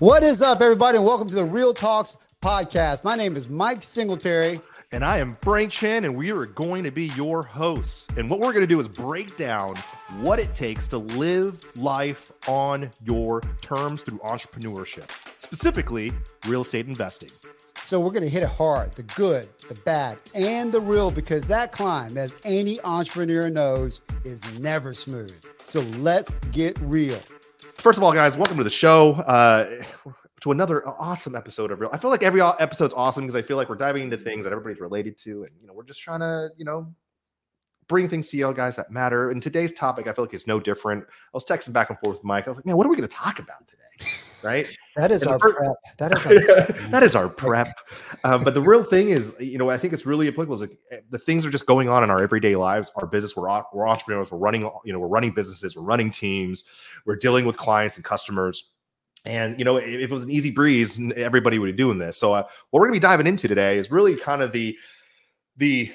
What is up, everybody, and welcome to the REIL Talks podcast. My name is Mike Singletary. And I am Frank Chan, and we are going to be your hosts. And what we're going to do is break down what it takes to live life on your terms through entrepreneurship, specifically real estate investing. So, we're going to hit it hard the good, the bad, and the real because that climb, as any entrepreneur knows, is never smooth. So, let's get real. First of all, guys, welcome to the show. Uh, to another awesome episode of Real. I feel like every episode's awesome because I feel like we're diving into things that everybody's related to, and you know, we're just trying to, you know, bring things to you guys that matter. And today's topic, I feel like it's no different. I was texting back and forth with Mike. I was like, man, what are we going to talk about today? Right? that is our first, prep. That is our that is our prep. Um, but the real thing is, you know, I think it's really applicable. Is like, eh, the things are just going on in our everyday lives, our business. We're we're entrepreneurs. We're running, you know, we're running businesses. We're running teams. We're dealing with clients and customers and you know, if, if, it was an easy breeze, everybody would be doing this. So, uh, what we're going to be diving into today is really kind of the the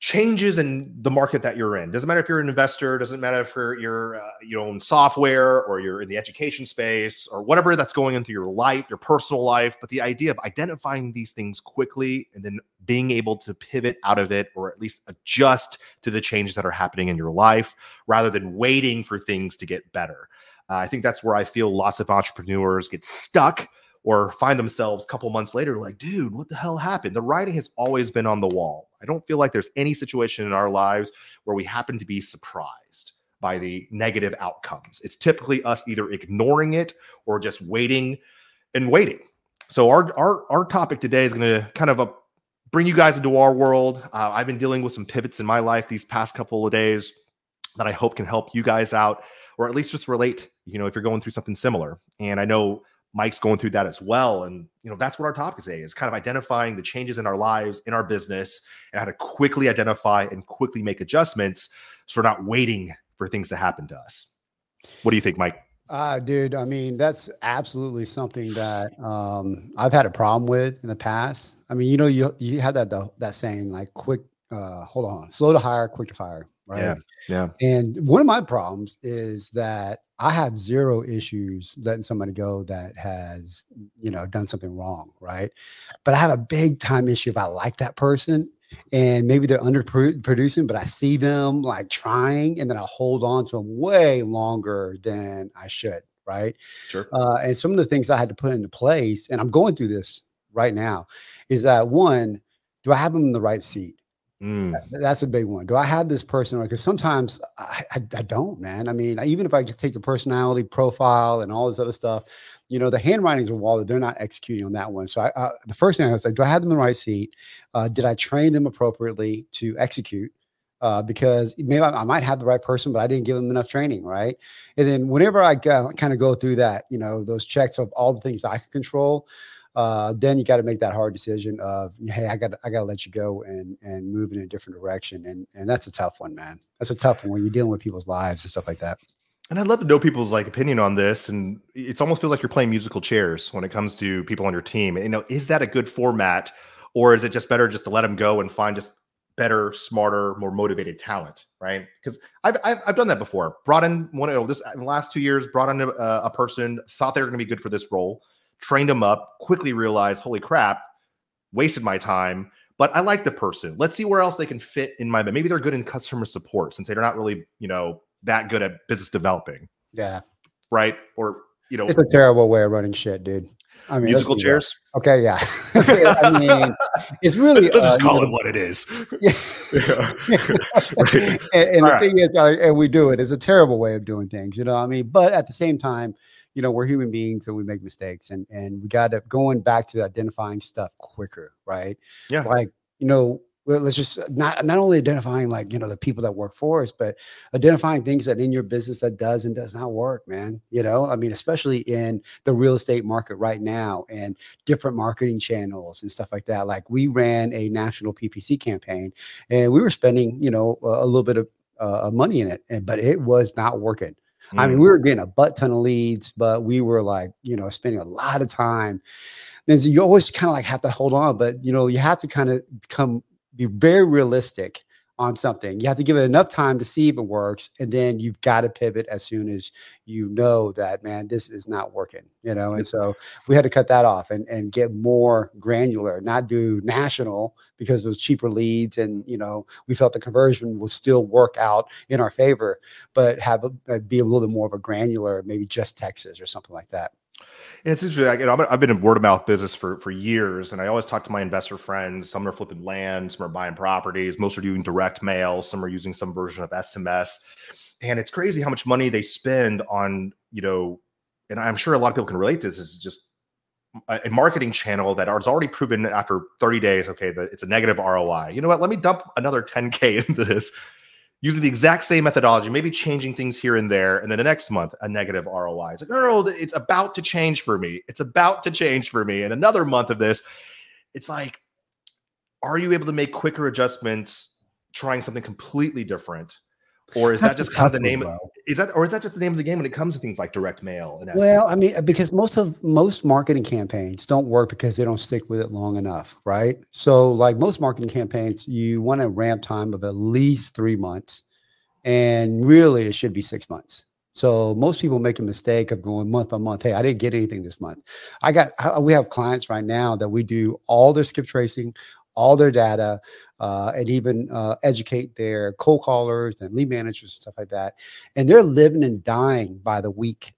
changes in the market that you're in. Doesn't matter if you're an investor. Doesn't matter if you're, you're uh, you own software or you're in the education space or whatever that's going into your life, your personal life. But the idea of identifying these things quickly and then being able to pivot out of it or at least adjust to the changes that are happening in your life rather than waiting for things to get better. Uh, I think that's where I feel lots of entrepreneurs get stuck or find themselves a couple months later like, dude, what the hell happened? The writing has always been on the wall. I don't feel like there's any situation in our lives where we happen to be surprised by the negative outcomes. It's typically us either ignoring it or just waiting and waiting. So our our our topic today is going to kind of a, uh, bring you guys into our world. Uh, I've been dealing with some pivots in my life these past couple of days that I hope can help you guys out or at least just relate, you know, if you're going through something similar. And I know Mike's going through that as well. And, you know, that's what our topic today is kind of identifying the changes in our lives, in our business, and how to quickly identify and quickly make adjustments so we're not waiting for things to happen to us. What do you think, Mike? Uh, dude, I mean, that's absolutely something that um, I've had a problem with in the past. I mean, you know, you you had that that saying like quick, uh, hold on, slow to hire, quick to fire right? Yeah. Yeah. And one of my problems is that I have zero issues letting somebody go that has, you know, done something wrong, right? But I have a big time issue if I like that person and maybe they're underproducing, but I see them like trying and then I hold on to them way longer than I should, right? Sure. Uh, and some of the things I had to put into place, and I'm going through this right now, is that one, do I have them in the right seat? Mm. That's a big one. Do I have this person? Because sometimes I, I, I, don't, man. I mean, even if I take the personality profile and all this other stuff, you know, the handwriting's a wall that they're not executing on that one. So I, uh, the first thing I was like, do I have them in the right seat? Uh, did I train them appropriately to execute? Uh, because maybe I, I, might have the right person, but I didn't give them enough training, right? And then whenever I kind of go through that, you know, those checks of all the things I can control, uh, then you got to make that hard decision of hey i got i got to let you go and and move in a different direction and and that's a tough one man that's a tough one when you're dealing with people's lives and stuff like that and I'd love to know people's like opinion on this. And it almost feels like you're playing musical chairs when it comes to people on your team. You know, is that a good format, or is it just better just to let them go and find just better, smarter, more motivated talent? Right? Because I've, I've, I've done that before. Brought in one of this in the last two years. Brought in a, a person thought they were going to be good for this role trained them up, quickly realized, holy crap, wasted my time. But I like the person. Let's see where else they can fit in my. Maybe they're good in customer support since they're not really, you know, that good at business developing. Yeah. Right. Or you know, it's a terrible way of running shit, dude. I mean, musical chairs. That. Okay, yeah. I mean, it's really let's uh, just call it what it is. Yeah. right. And, and the right. thing is, uh, and we do it. It's a terrible way of doing things, you know. What I mean, but at the same time, you know, we're human beings and we make mistakes and and we got to going back to identifying stuff quicker, right? Yeah. Like, you know, let's just not not only identifying like you know the people that work for us but identifying things that in your business that does and does not work man you know i mean especially in the real estate market right now and different marketing channels and stuff like that like we ran a national ppc campaign and we were spending you know a, a little bit of uh, money in it but it was not working Mm. I mean, we were getting a butt ton of leads, but we were like, you know, spending a lot of time. And so you always kind of like have to hold on, but you know, you have to kind of become be very realistic on something. You have to give it enough time to see if it works, and then you've got to pivot as soon as you know that man, this is not working. You know, and so we had to cut that off and and get more granular, not do national because it was cheaper leads, and you know we felt the conversion will still work out in our favor, but have a, uh, be a little bit more of a granular, maybe just Texas or something like that. And it's interesting. You know, I've been in word of mouth business for for years, and I always talk to my investor friends. Some are flipping land, some are buying properties. Most are doing direct mail. Some are using some version of SMS. And it's crazy how much money they spend on, you know, and I'm sure a lot of people can relate to this. Is just a marketing channel that is already proven after 30 days. Okay, that it's a negative ROI. You know what? Let me dump another 10k into this using the exact same methodology, maybe changing things here and there, and then the next month a negative ROI. It's like, no, no, no, it's about to change for me. It's about to change for me. And another month of this, it's like, are you able to make quicker adjustments, trying something completely different? Or is That's that just kind of the name? Of, is that or is that just the name of the game when it comes to things like direct mail? And well, I mean, because most of most marketing campaigns don't work because they don't stick with it long enough, right? So, like most marketing campaigns, you want a ramp time of at least three months, and really, it should be six months. So most people make a mistake of going month by month. Hey, I didn't get anything this month. I got. We have clients right now that we do all their skip tracing, all their data uh, and even uh, educate their cold callers and lead managers and stuff like that. And they're living and dying by the week.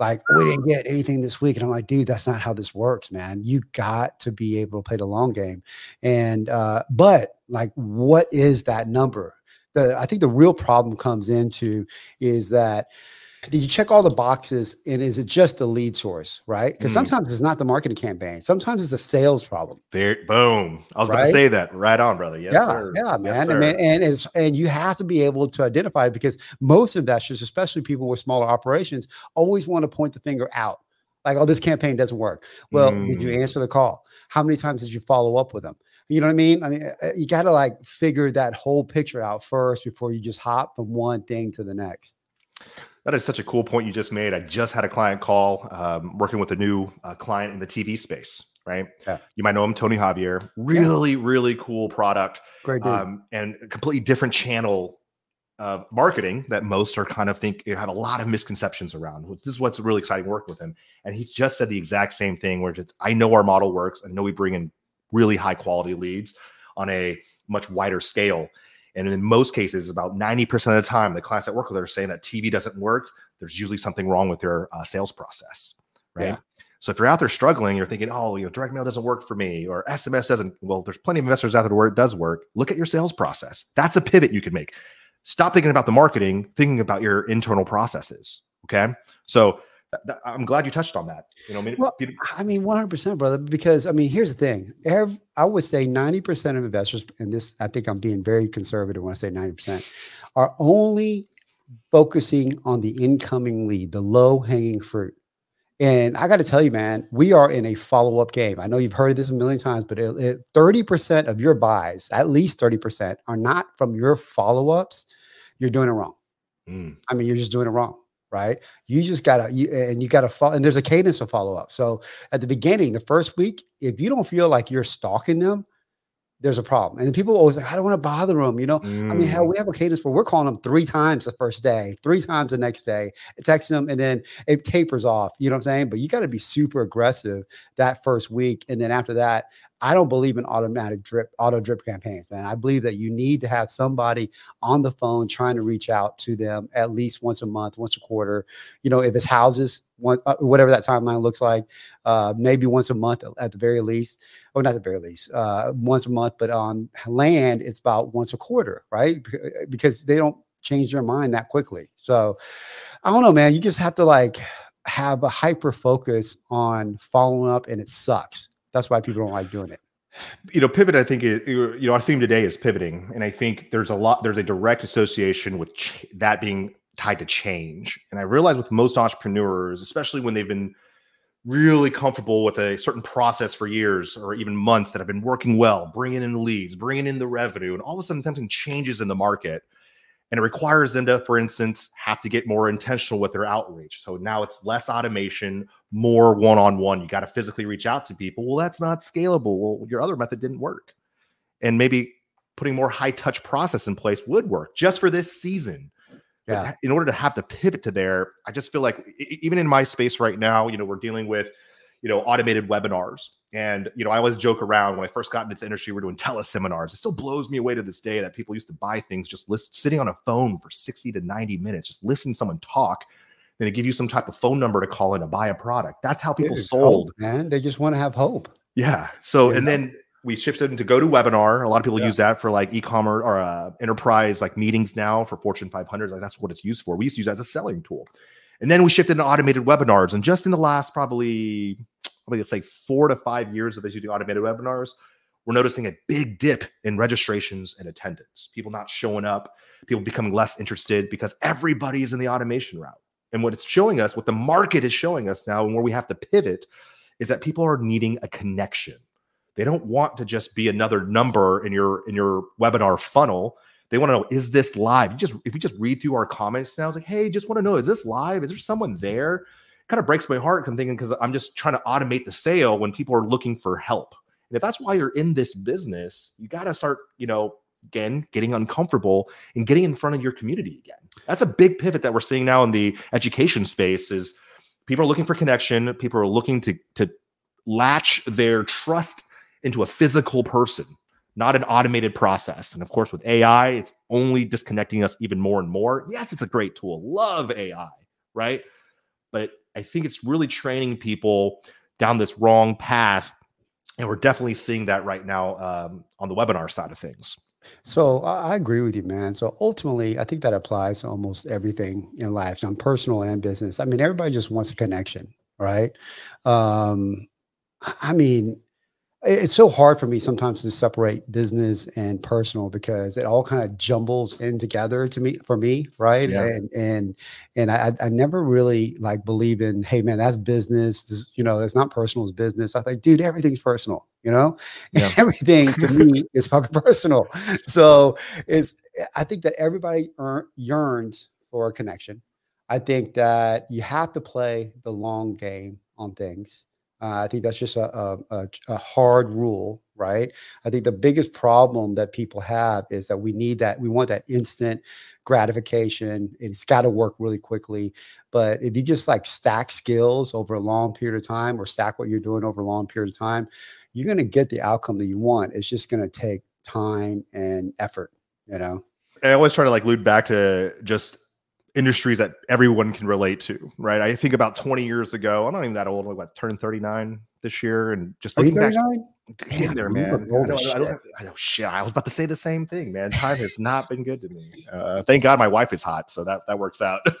Like, we didn't get anything this week. And I'm like, dude, that's not how this works, man. You got to be able to play the long game. And, uh, but like, what is that number? The, I think the real problem comes into is that did you check all the boxes and is it just a lead source right because mm. sometimes it's not the marketing campaign sometimes it's a sales problem there boom i was right? about to say that right on brother yes yeah sir. yeah man yes, and, and it's and you have to be able to identify it because most investors especially people with smaller operations always want to point the finger out like oh this campaign doesn't work well mm. did you mm. answer the call how many times did you follow up with them you know what I mean? I mean, uh, you got to like figure that whole picture out first before you just hop from one thing to the next. That is such a cool point you just made. I just had a client call um, working with a new uh, client in the TV space, right? Yeah. You might know him, Tony Javier. Really, yeah. really cool product. Great um, and a completely different channel of marketing that most are kind of think have a lot of misconceptions around. This is what's really exciting working with him. And he just said the exact same thing where it's I know our model works. I know we bring in really high quality leads on a much wider scale. And in most cases, about 90% of the time, the clients that work with are saying that TV doesn't work. There's usually something wrong with their uh, sales process, right? Yeah. So if you're out there struggling, you're thinking, oh, you know, direct mail doesn't work for me, or SMS doesn't. Well, there's plenty of investors out there where it does work. Look at your sales process. That's a pivot you can make. Stop thinking about the marketing, thinking about your internal processes. Okay. So I'm glad you touched on that. You know, well, I mean, 100%, brother. Because I mean, here's the thing. Every, I would say 90% of investors, and this, I think I'm being very conservative when I say 90%, are only focusing on the incoming lead, the low hanging fruit. And I got to tell you, man, we are in a follow up game. I know you've heard this a million times, but it, it, 30% of your buys, at least 30%, are not from your follow ups. You're doing it wrong. Mm. I mean, you're just doing it wrong right? You just gotta you and you gotta follow and there's a cadence of follow up. So at the beginning, the first week, if you don't feel like you're stalking them, there's a problem. And people always like, I don't want to bother them. You know, mm. I mean, hell, we have a cadence where we're calling them three times the first day, three times the next day, texting them, and then it tapers off. You know what I'm saying? But you got to be super aggressive that first week. And then after that, I don't believe in automatic drip, auto drip campaigns, man. I believe that you need to have somebody on the phone trying to reach out to them at least once a month, once a quarter. You know, if it's houses, one, uh, whatever that timeline looks like, uh, maybe once a month at the very least, or not the very least, uh, once a month. But on land, it's about once a quarter, right? Because they don't change their mind that quickly. So I don't know, man. You just have to like have a hyper focus on following up, and it sucks that's why people don't like doing it. You know pivot i think is you know our theme today is pivoting and i think there's a lot there's a direct association with ch- that being tied to change. And i realize with most entrepreneurs especially when they've been really comfortable with a certain process for years or even months that have been working well bringing in the leads bringing in the revenue and all of a sudden something changes in the market and it requires them to for instance have to get more intentional with their outreach. So now it's less automation more one-on-one you got to physically reach out to people well that's not scalable well your other method didn't work and maybe putting more high touch process in place would work just for this season. Yeah. in order to have to pivot to there, I just feel like even in my space right now, you know, we're dealing with, you know, automated webinars. And, you know, I always joke around when I first got into this industry, we're doing teleseminars. It still blows me away to this day that people used to buy things just list, sitting on a phone for 60 to 90 minutes, just listening to someone talk. Then they give you some type of phone number to call in to buy a product. That's how people sold. Hope, man. They just want to have hope. Yeah. So, and then we shifted into GoToWebinar. A lot of people yeah. use that for like e-commerce or uh, enterprise like meetings now for Fortune 500. Like that's what it's used for. We used to use as a selling tool. And then we shifted to automated webinars. And just in the last probably, probably let's say four to five years of us using automated webinars, we're noticing a big dip in registrations and attendance. People not showing up, people becoming less interested because everybody's in the automation route. And what it's showing us, what the market is showing us now, and where we have to pivot, is that people are needing a connection they don't want to just be another number in your in your webinar funnel. They want to know is this live? You just if you just read through our comments now, it's like, hey, just want to know is this live? Is there someone there? It kind of breaks my heart. I'm thinking because I'm just trying to automate the sale when people are looking for help. And if that's why you're in this business, you got to start, you know, again, getting uncomfortable and getting in front of your community again. That's a big pivot that we're seeing now in the education space is people are looking for connection. People are looking to to latch their trust into a physical person, not an automated process. And of course, with AI, it's only disconnecting us even more and more. Yes, it's a great tool. Love AI, right? But I think it's really training people down this wrong path. And we're definitely seeing that right now um, on the webinar side of things. So I agree with you, man. So ultimately, I think that applies to almost everything in life, on personal and business. I mean, everybody just wants a connection, right? Um, I mean, it's so hard for me sometimes to separate business and personal because it all kind of jumbles in together to me for me right? Yeah. and and and I, I never really like believe in hey man that's business. This, you know it's not personal it's business. I think dude everything's personal you know? Yeah. everything to me is fucking personal. So it's i think that everybody yearns for a connection. I think that you have to play the long game on things uh, I think that's just a, a, a, hard rule, right? I think the biggest problem that people have is that we need that, we want that instant gratification. It's got to work really quickly. But if you just like stack skills over a long period of time or stack what you're doing over a long period of time, you're going to get the outcome that you want. It's just going to take time and effort, you know? I always try to like allude back to just industries that everyone can relate to, right? I think about 20 years ago, I'm not even that old, like what, turning 39 this year, and just looking back, Damn, there, man. I, don't, I, don't, I know shit. I was about to say the same thing, man. Time has not been good to me. Uh, thank God my wife is hot, so that that works out.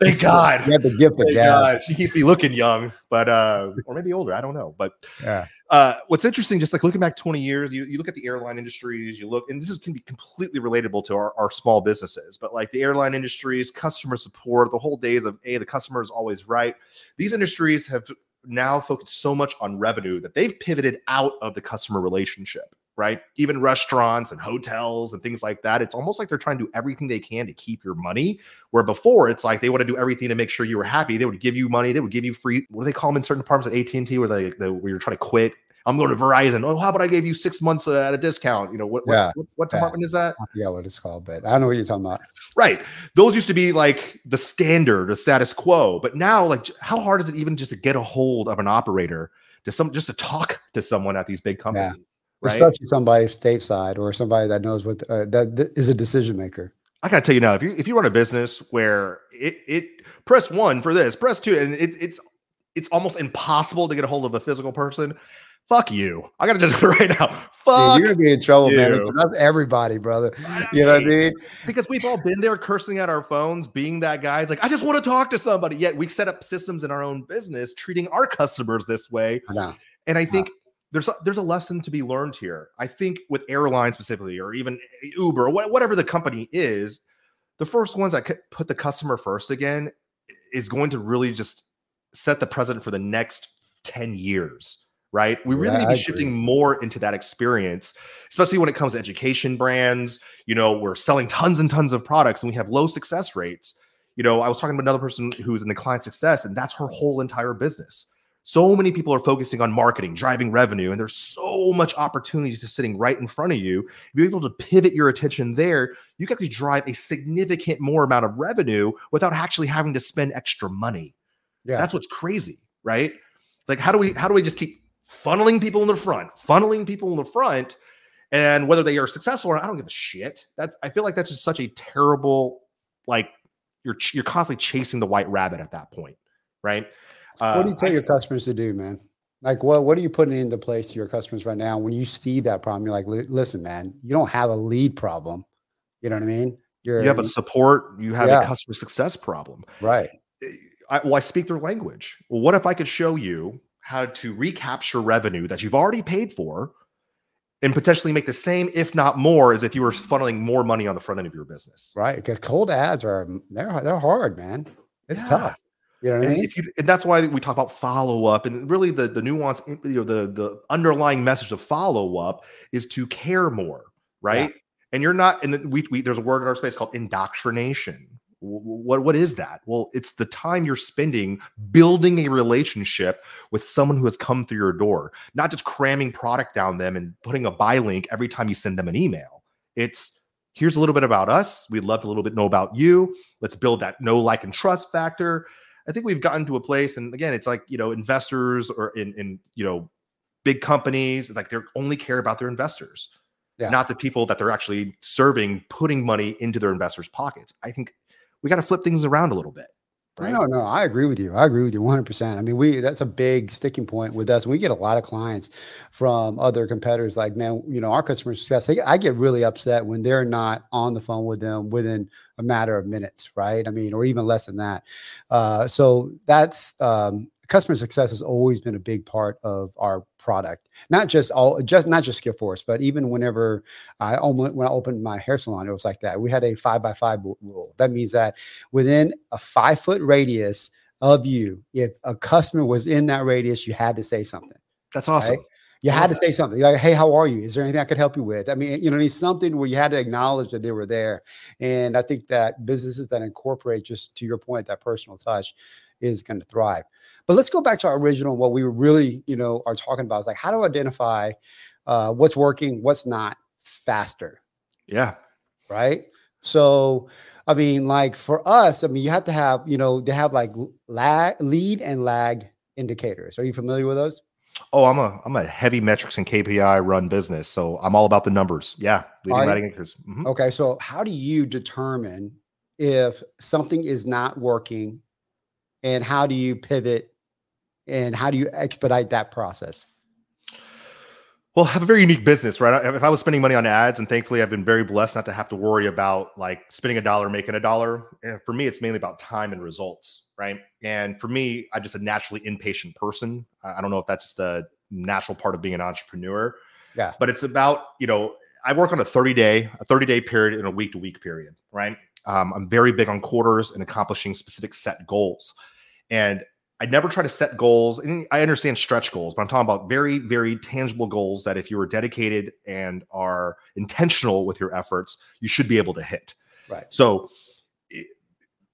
thank God. You have the gift of God. She keeps me looking young, but uh, or maybe older. I don't know. But yeah. Uh, what's interesting, just like looking back 20 years, you, you look at the airline industries, you look, and this is can be completely relatable to our, our small businesses, but like the airline industries, customer support, the whole days of a the customer is always right. These industries have now focused so much on revenue that they've pivoted out of the customer relationship, right? Even restaurants and hotels and things like that. It's almost like they're trying to do everything they can to keep your money. Where before it's like they want to do everything to make sure you were happy. They would give you money. They would give you free. What do they call them in certain departments at AT and T, where they, they where you're trying to quit? I'm going to Verizon. Oh, how about I gave you six months uh, at a discount? You know what? Yeah. What, what, department is that? Yeah, what it's called, but I don't know what you're talking about. Right. Those used to be like the standard, the status quo. But now, like, how hard is it even just to get a hold of an operator to some just to talk to someone at these big companies? Yeah. Right? Especially somebody stateside or somebody that knows what uh, that is a decision maker. I gotta tell you now, if you if you run a business where it it press one for this, press two, and it, it's it's almost impossible to get a hold of a physical person fuck you. I gotta just right now. Fuck. Dude, you're gonna be in trouble, you. man. That's everybody, brother. Right. You know what I mean? Because we've all been there cursing at our phones, being that guy. It's like, I just want to talk to somebody. Yet we set up systems in our own business, treating our customers this way. I and I think there's a, there's a lesson to be learned here. I think with airlines specifically, or even Uber, or whatever the company is, the first ones that put the customer first again is going to really just set the precedent for the next 10 years right? We really yeah, need to be shifting more into that experience, especially when it comes to education brands. You know, we're selling tons and tons of products and we have low success rates. You know, I was talking to another person who's in the client success, and that's her whole entire business. So many people are focusing on marketing, driving revenue, and there's so much opportunities just sitting right in front of you. If you're able to pivot your attention there, you can actually drive a significant more amount of revenue without actually having to spend extra money. Yeah. That's what's crazy, right? Like how do we how do we just keep funneling people in the front, funneling people in the front, and whether they are successful or not, I don't give a shit. That's I feel like that's just such a terrible like you're you're constantly chasing the white rabbit at that point, right? Uh, what do you tell I, your customers to do, man? Like, what what are you putting into place to your customers right now when you see that problem? You're like, listen, man, you don't have a lead problem. You know what I mean? You're, you have a support. You have yeah. a customer success problem, right? Eh, I, well, I speak their language. Well, what if I could show you how to recapture revenue that you've already paid for and potentially make the same, if not more, as if you were funneling more money on the front end of your business. Right. Because cold ads are they're they're hard, man. It's yeah. tough. You know what and I mean? If you, and that's why we talk about follow up, and really the the nuance, eh, you know, the the underlying message of follow up is to care more, right? Yeah. And you're not, and we, we there's a word in our space called indoctrination, what what is that? Well it's the time you're spending building a relationship with someone who has come through your door not just cramming product down them and putting a buy link every time you send them an email. It's here's a little bit about us. We'd love to a little bit know about you. Let's build that know like and trust factor. I think we've gotten to a place and again it's like you know investors or in in you know big companies it's like they only care about their investors yeah. not the people that they're actually serving putting money into their investors pockets. I think we got to flip things around a little bit. Right? No, no, I agree with you. I agree with you 100%. I mean, we that's a big sticking point with us. We get a lot of clients from other competitors like, man, you know, our customer success, they, I get really upset when they're not on the phone with them within a matter of minutes, right? I mean, or even less than that. Uh, so that's um, customer success has always been a big part of our product. Not just all, just not just Skillforce, but even whenever I when I opened my hair salon, it was like that. We had a five by five rule. That means that within a five foot radius of you, if a customer was in that radius, you had to say something. That's awesome. Right? You had to say something like, "Hey, how are you? Is there anything I could help you with?" I mean, you know, it's something where you had to acknowledge that they were there. And I think that businesses that incorporate, just to your point, that personal touch, is going to thrive. But let's go back to our original. What we really, you know, are talking about is like how to identify uh, what's working, what's not faster. Yeah. Right. So, I mean, like for us, I mean, you have to have, you know, they have like lag, lead and lag indicators. Are you familiar with those? Oh, I'm a I'm a heavy metrics and KPI run business, so I'm all about the numbers. Yeah, leading lagging indicators. Mm-hmm. Okay, so how do you determine if something is not working and how do you pivot and how do you expedite that process? Well, I have a very unique business, right? If I was spending money on ads, and thankfully I've been very blessed not to have to worry about like spending a dollar, making a dollar. And for me, it's mainly about time and results, right? And for me, I'm just a naturally impatient person. I don't know if that's just a natural part of being an entrepreneur. Yeah. But it's about, you know, I work on a 30 day, a 30 day period and a week to week period, right? Um, I'm very big on quarters and accomplishing specific set goals. And I never try to set goals. And I understand stretch goals, but I'm talking about very, very tangible goals that if you are dedicated and are intentional with your efforts, you should be able to hit. Right. So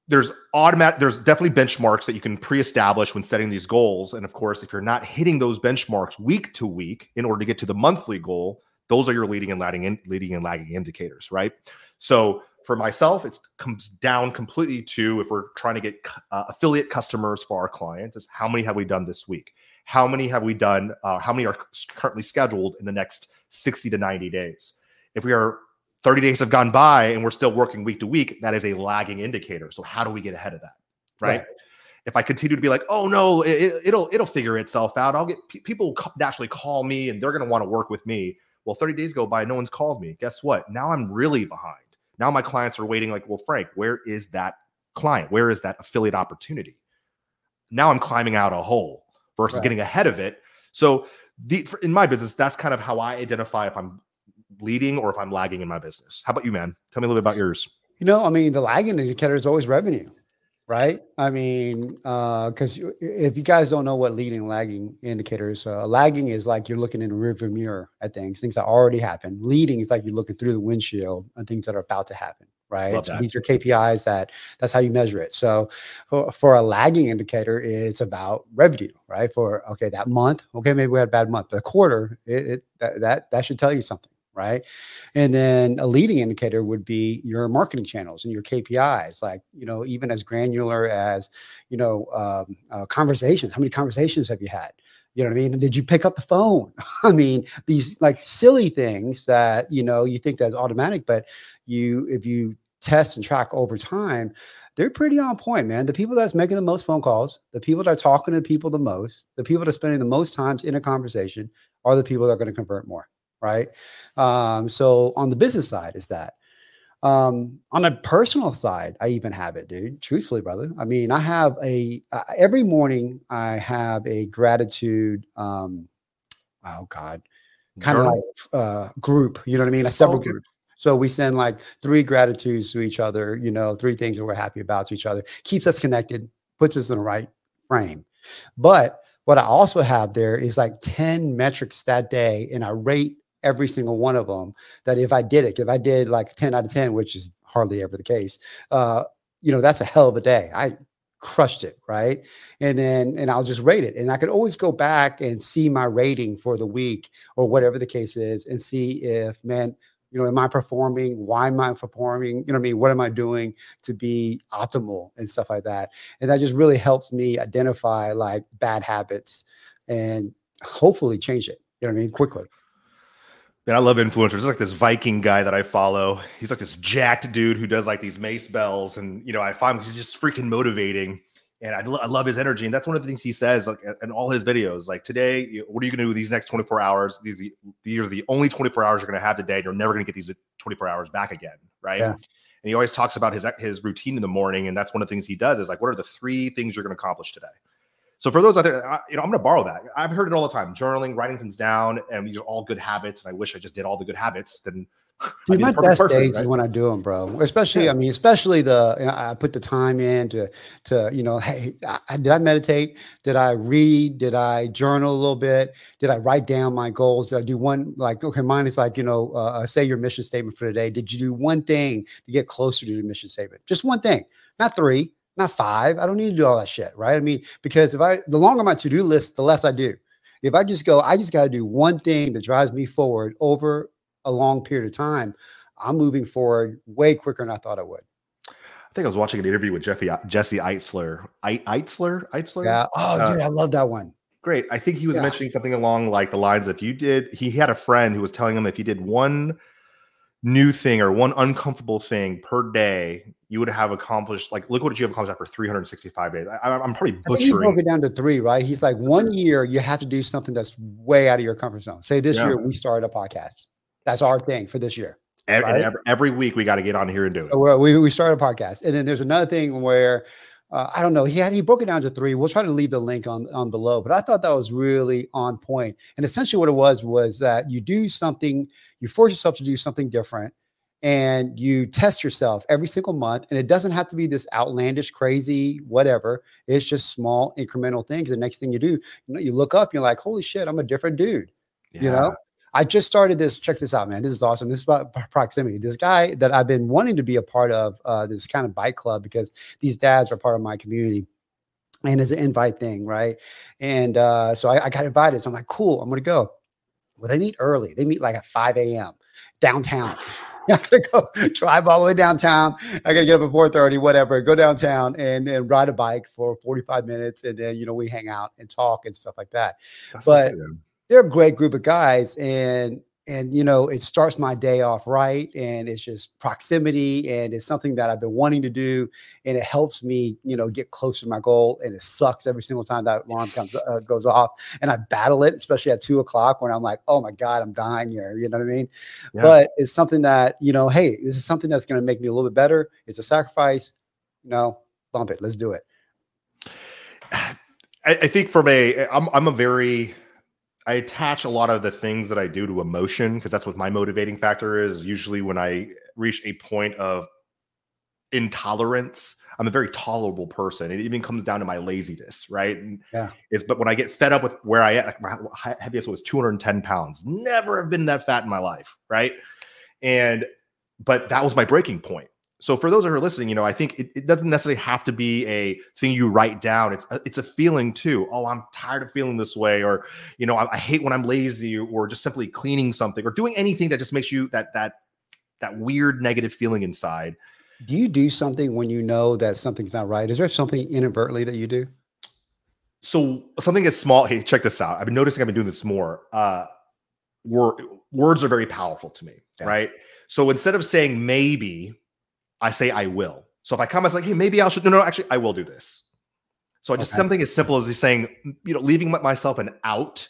there's automatic, there's definitely benchmarks that you can pre-establish when setting these goals. And of course, if you're not hitting those benchmarks week to week in order to get to the monthly goal, those are your leading and lagging in, leading and lagging indicators, right? So for myself, it comes down completely to if we're trying to get uh, affiliate customers for our clients, is how many have we done this week? How many have we done? Uh, how many are currently scheduled in the next 60 to 90 days? If we are 30 days have gone by and we're still working week to week, that is a lagging indicator. So how do we get ahead of that? Right. right. If I continue to be like, oh no, it, will it'll figure itself out. I'll get people naturally call me and they're going to want to work with me. Well, 30 days go by, no one's called me. Guess what? Now I'm really behind. Now my clients are waiting, like, well, Frank, where is that client? Where is that affiliate opportunity? Now I'm climbing out a hole versus right. getting ahead of it. So the, in my business, that's kind of how I identify if I'm leading or if I'm lagging in my business. How about you, man? Tell me a little bit about yours. You know, I mean, the lagging indicator is always revenue right? I mean, because uh, if you guys don't know what leading lagging indicators, uh, lagging is like you're looking in a rearview mirror at things, things that already happened. Leading is like you're looking through the windshield and things that are about to happen, right? So these are KPIs that that's how you measure it. So for, for, a lagging indicator, it's about revenue, right? For okay, that month, okay, maybe we had a bad month. But the quarter, it, it that, that that should tell you something, right? And then a leading indicator would be your marketing channels and your KPIs, like you know, even as granular as you know, um, uh, conversations. How many conversations have you had? You know what I mean? did you pick up the phone? I mean, these like silly things that you know you think that's automatic, but you if you test and track over time, they're pretty on point, man. The people that's making the most phone calls, the people that are talking to people the most, the people that are spending the most times in a conversation are the people that are going to convert more, right? Um, so on the business side is that. Um, on a personal side, I even have it, dude. Truthfully, brother. I mean, I have a uh, every morning I have a gratitude. Um, oh God, kind of like uh, group. You know what I mean? A several oh, groups. So we send like three gratitudes to each other, you know, three things that we're happy about to each other, keeps us connected, puts us in the right frame. But what I also have there is like 10 metrics that day, and I rate every single one of them that if I did it, if I did like 10 out of 10, which is hardly ever the case, uh, you know, that's a hell of a day. I crushed it, right? And then and I'll just rate it. And I could always go back and see my rating for the week or whatever the case is and see if man, you know, am I performing? Why am I performing? You know what I mean? What am I doing to be optimal and stuff like that? And that just really helps me identify like bad habits and hopefully change it. You know what I mean? Quickly. Man, I love influencers. There's like this Viking guy that I follow. He's like this jacked dude who does like these mace bells, and you know, I find he's just freaking motivating and I, lo- I, love his energy. And that's one of the things he says like in all his videos. Like today, what are you going to do these next 24 hours? These these are the only 24 hours you're going to have today. You're never going to get these 24 hours back again, right? Yeah. And he always talks about his his routine in the morning, and that's one of the things he does is like, what are the three things you're going to accomplish today? So for those out there, I, you know, I'm going to borrow that. I've heard it all the time: journaling, writing things down, and these are all good habits. And I wish I just did all the good habits. Then Dude, my best person, days right? is when I do them, bro. Especially, yeah. I mean, especially the you know, I put the time in to to you know, hey, I, did I meditate? Did I read? Did I journal a little bit? Did I write down my goals? Did I do one like okay, mine is like you know, uh, uh say your mission statement for today. Did you do one thing to get closer to your mission statement? Just one thing, not three, not five. I don't need to do all that shit, right? I mean, because if I the longer my to do list, the less I do. If I just go, I just got to do one thing that drives me forward over a long period of time, I'm moving forward way quicker than I thought I would. I think I was watching an interview with Jeffy, Jesse Itzler. Itzler? Itzler? Yeah. Oh, uh, dude, I love that one. Great. I think he was yeah. mentioning something along like the lines if you did, he had a friend who was telling him if you did one new thing or one uncomfortable thing per day, you would have accomplished like look what you have accomplished after 365 days. I, am probably butchering. he broke it down to three, right? He's like one year you have to do something that's way out of your comfort zone. Say this yeah. year we started a podcast. That's our thing for this year. Every, right? every, every, week we got to get on here and do it. Well, we, we started a podcast. And then there's another thing where uh, I don't know. He had he broke it down to three. We'll try to leave the link on on below, but I thought that was really on point. And essentially, what it was was that you do something, you force yourself to do something different, and you test yourself every single month. And it doesn't have to be this outlandish, crazy, whatever. It's just small incremental things. The next thing you do, you know, you look up, you're like, holy shit, I'm a different dude. Yeah. You know, I just started this. Check this out, man. This is awesome. This is about proximity. This guy that I've been wanting to be a part of uh, this kind of bike club because these dads are part of my community and it's an invite thing, right? And uh, so I, I, got invited. So I'm like, cool, I'm gonna go. Well, they meet early. They meet like at 5 a.m. downtown. I gotta go drive all the way downtown. I gotta get up at 4:30, whatever, go downtown and then ride a bike for 45 minutes. And then, you know, we hang out and talk and stuff like that. That's but they're a great group of guys and and you know it starts my day off right and it's just proximity and it's something that i've been wanting to do and it helps me you know get closer to my goal and it sucks every single time that alarm comes uh, goes off and i battle it especially at two o'clock when i'm like oh my god i'm dying here you know what i mean yeah. but it's something that you know hey this is something that's going to make me a little bit better it's a sacrifice you know bump it let's do it I, I think from a I'm, I'm a very I attach a lot of the things that I do to emotion because that's what my motivating factor is. Usually, when I reach a point of intolerance, I'm a very tolerable person. It even comes down to my laziness, right? Yeah. Is but when I get fed up with where I am, like my heaviest was 210 pounds. Never have been that fat in my life, right? And but that was my breaking point. So for those who are listening, you know, I think it, it, doesn't necessarily have to be a thing you write down. It's a, it's a feeling too. Oh, I'm tired of feeling this way, or you know, I, I hate when I'm lazy, or just simply cleaning something, or doing anything that just makes you that that that weird negative feeling inside. Do you do something when you know that something's not right? Is there something inadvertently that you do? So something as small. Hey, check this out. I've been noticing. I've been doing this more. Uh, word, words are very powerful to me, yeah. right? So instead of saying maybe, I say I will. So if I come, I like, hey, maybe I should. No, no, actually, I will do this. So I just okay. something as simple as saying, you know, leaving myself an out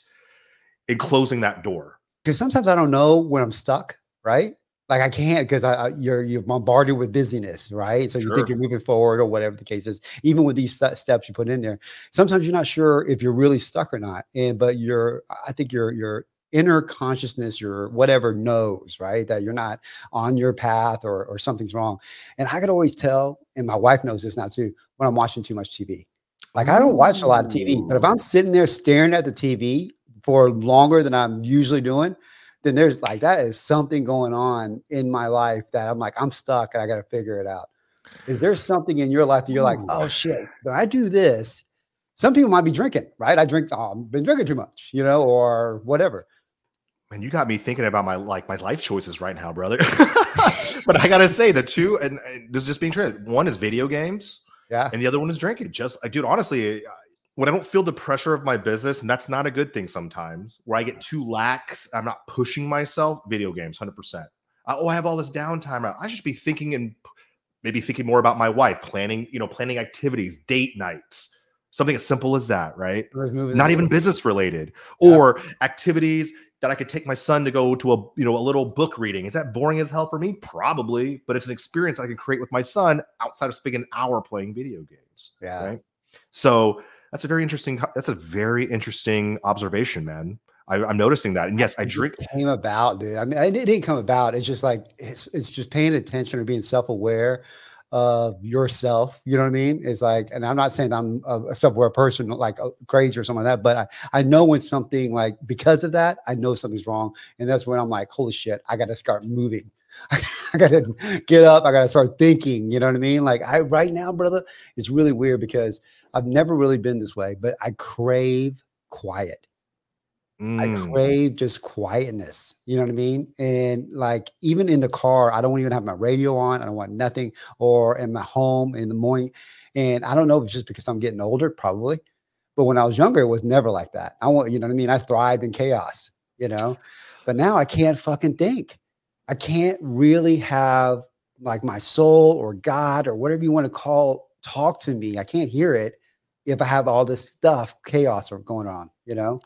and closing that door. Because sometimes I don't know when I'm stuck, right? Like I can't because I, you're you're bombarded with busyness, right? So sure. you think you're moving forward or whatever the case is. Even with these steps you put in there, sometimes you're not sure if you're really stuck or not. And but you're, I think you're you're inner consciousness, your whatever knows, right? That you're not on your path or, or something's wrong. And I could always tell, and my wife knows this now too, when I'm watching too much TV. Like I don't watch a lot of TV, but if oh. I'm sitting there staring at the TV for longer than I'm usually doing, then there's like that is something going on in my life that I'm like, I'm stuck and I got to figure it out. Is there something in your life that you're like, hmm. oh shit, when I do this, some people might be drinking, right? I drink, oh, I've been drinking too much, you know, or whatever. Man, you got me thinking about my like my life choices right now, brother. but I gotta say the two, and, and, this is just being true. One is video games, yeah, and the other one is drinking. Just, uh, dude, honestly, when I don't feel the pressure of my business, and that's not a good thing sometimes, where I get too lax, I'm not pushing myself. Video games, hundred percent. Oh, I have all this downtime. I should be thinking and maybe thinking more about my wife, planning, you know, planning activities, date nights, something as simple as that, right? Not even business related, yeah. or activities that I could take my son to go to a you know a little book reading. Is that boring as hell for me? Probably, but it's an experience I can create with my son outside of spending an hour playing video games. Yeah. Right. So that's a very interesting. That's a very interesting observation, man. I, am noticing that, and yes, I drink. It came about, dude. I mean, it didn't come about. It's just like it's it's just paying attention or being self aware of yourself. You know what I mean? It's like, and I'm not saying I'm a, self-aware person like uh, crazy or something like that, but I, I know when something like because of that, I know something's wrong. And that's when I'm like, holy shit, I got to start moving. I got to get up. I got to start thinking. You know what I mean? Like I right now, brother, it's really weird because I've never really been this way, but I crave quiet. Mm. I crave just quietness. You know what I mean? And like even in the car, I don't even have my radio on. I don't want nothing. Or in my home in the morning. And I don't know if it's just because I'm getting older, probably. But when I was younger, it was never like that. I want, you know what I mean? I thrived in chaos, you know. But now I can't fucking think. I can't really have like my soul or God or whatever you want to call talk to me. I can't hear it if I have all this stuff, chaos going on, you know?